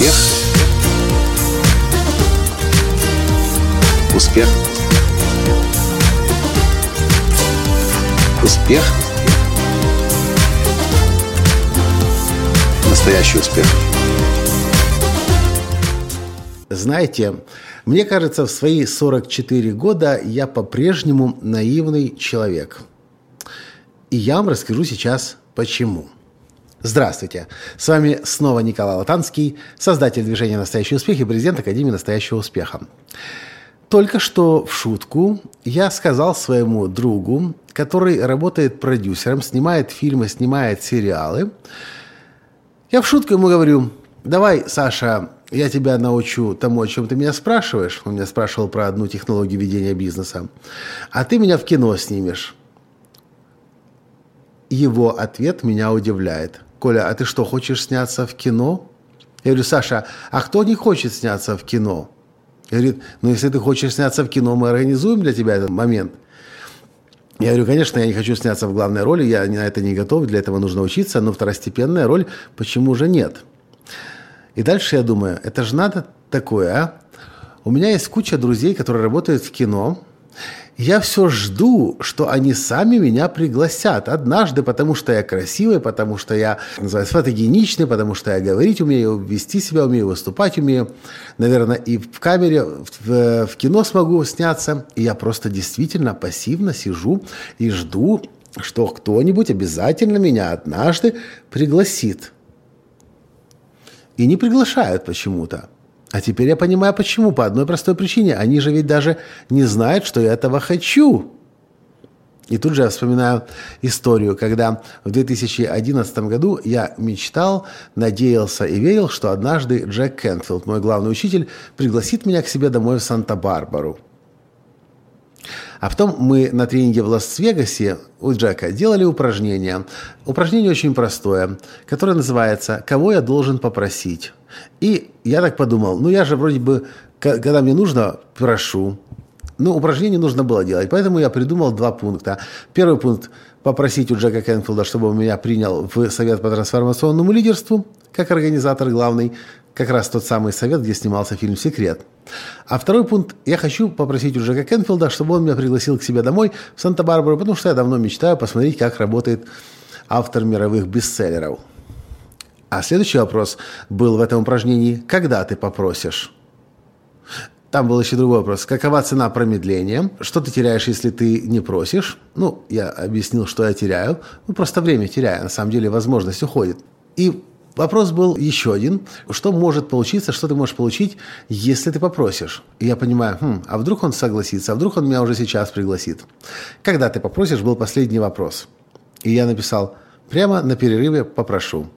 Успех. Успех. Успех. Настоящий успех. Знаете, мне кажется, в свои 44 года я по-прежнему наивный человек. И я вам расскажу сейчас почему. Здравствуйте! С вами снова Николай Латанский, создатель движения «Настоящий успех» и президент Академии «Настоящего успеха». Только что в шутку я сказал своему другу, который работает продюсером, снимает фильмы, снимает сериалы. Я в шутку ему говорю, давай, Саша, я тебя научу тому, о чем ты меня спрашиваешь. Он меня спрашивал про одну технологию ведения бизнеса. А ты меня в кино снимешь. Его ответ меня удивляет. Коля, а ты что, хочешь сняться в кино? Я говорю, Саша, а кто не хочет сняться в кино? Я говорю, ну если ты хочешь сняться в кино, мы организуем для тебя этот момент. Я говорю, конечно, я не хочу сняться в главной роли, я на это не готов, для этого нужно учиться, но второстепенная роль почему же нет? И дальше я думаю, это же надо такое, а? У меня есть куча друзей, которые работают в кино, я все жду, что они сами меня пригласят однажды, потому что я красивый, потому что я называется, фотогеничный, потому что я говорить умею, вести себя умею, выступать умею. Наверное, и в камере, в, в кино смогу сняться. И я просто действительно пассивно сижу и жду, что кто-нибудь обязательно меня однажды пригласит. И не приглашают почему-то. А теперь я понимаю, почему. По одной простой причине. Они же ведь даже не знают, что я этого хочу. И тут же я вспоминаю историю, когда в 2011 году я мечтал, надеялся и верил, что однажды Джек Кентфилд, мой главный учитель, пригласит меня к себе домой в Санта-Барбару. А потом мы на тренинге в Лас-Вегасе у Джека делали упражнение. Упражнение очень простое, которое называется «Кого я должен попросить?». И я так подумал, ну я же вроде бы, когда мне нужно, прошу. Ну, упражнение нужно было делать, поэтому я придумал два пункта. Первый пункт – попросить у Джека Кенфилда, чтобы он меня принял в Совет по трансформационному лидерству, как организатор главный, как раз тот самый совет, где снимался фильм «Секрет». А второй пункт – я хочу попросить у Джека Кенфилда, чтобы он меня пригласил к себе домой в Санта-Барбару, потому что я давно мечтаю посмотреть, как работает автор мировых бестселлеров – а следующий вопрос был в этом упражнении «Когда ты попросишь?» Там был еще другой вопрос. Какова цена промедления? Что ты теряешь, если ты не просишь? Ну, я объяснил, что я теряю. Ну, просто время теряю. На самом деле возможность уходит. И вопрос был еще один. Что может получиться, что ты можешь получить, если ты попросишь? И я понимаю, хм, а вдруг он согласится, а вдруг он меня уже сейчас пригласит? Когда ты попросишь, был последний вопрос. И я написал, прямо на перерыве попрошу.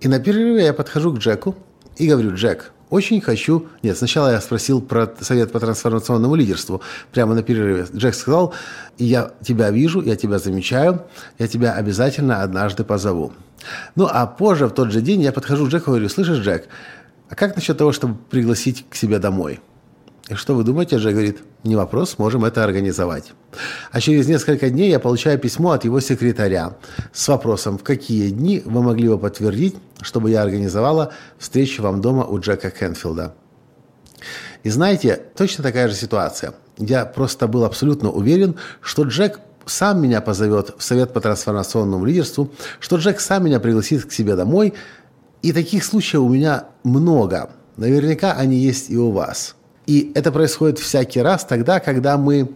И на перерыве я подхожу к Джеку и говорю, Джек, очень хочу... Нет, сначала я спросил про совет по трансформационному лидерству прямо на перерыве. Джек сказал, я тебя вижу, я тебя замечаю, я тебя обязательно однажды позову. Ну, а позже, в тот же день, я подхожу к Джеку и говорю, слышишь, Джек, а как насчет того, чтобы пригласить к себе домой? Что вы думаете? Джек говорит, не вопрос, можем это организовать. А через несколько дней я получаю письмо от его секретаря с вопросом, в какие дни вы могли бы подтвердить, чтобы я организовала встречу вам дома у Джека Кенфилда. И знаете, точно такая же ситуация. Я просто был абсолютно уверен, что Джек сам меня позовет в Совет по трансформационному лидерству, что Джек сам меня пригласит к себе домой. И таких случаев у меня много. Наверняка они есть и у вас – и это происходит всякий раз тогда, когда мы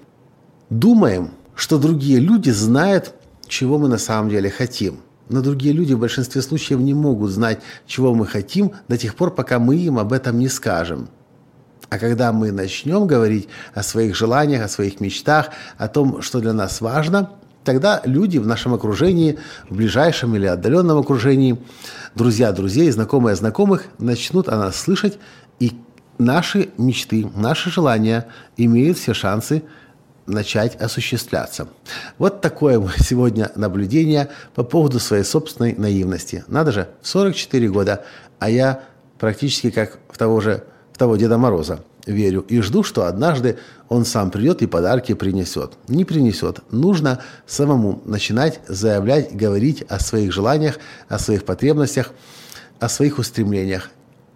думаем, что другие люди знают, чего мы на самом деле хотим. Но другие люди в большинстве случаев не могут знать, чего мы хотим до тех пор, пока мы им об этом не скажем. А когда мы начнем говорить о своих желаниях, о своих мечтах, о том, что для нас важно, тогда люди в нашем окружении, в ближайшем или отдаленном окружении, друзья друзей, знакомые знакомых, начнут о нас слышать и наши мечты, наши желания имеют все шансы начать осуществляться. Вот такое сегодня наблюдение по поводу своей собственной наивности. Надо же, 44 года, а я практически как в того же в того Деда Мороза верю и жду, что однажды он сам придет и подарки принесет. Не принесет. Нужно самому начинать заявлять, говорить о своих желаниях, о своих потребностях, о своих устремлениях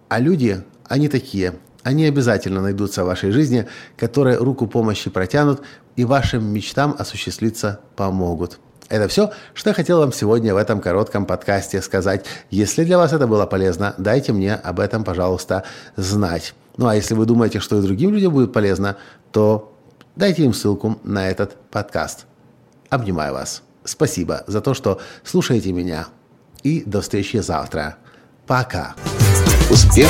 А люди, они такие. Они обязательно найдутся в вашей жизни, которые руку помощи протянут и вашим мечтам осуществиться помогут. Это все, что я хотел вам сегодня в этом коротком подкасте сказать. Если для вас это было полезно, дайте мне об этом, пожалуйста, знать. Ну а если вы думаете, что и другим людям будет полезно, то дайте им ссылку на этот подкаст. Обнимаю вас. Спасибо за то, что слушаете меня. И до встречи завтра. Пока. Успех.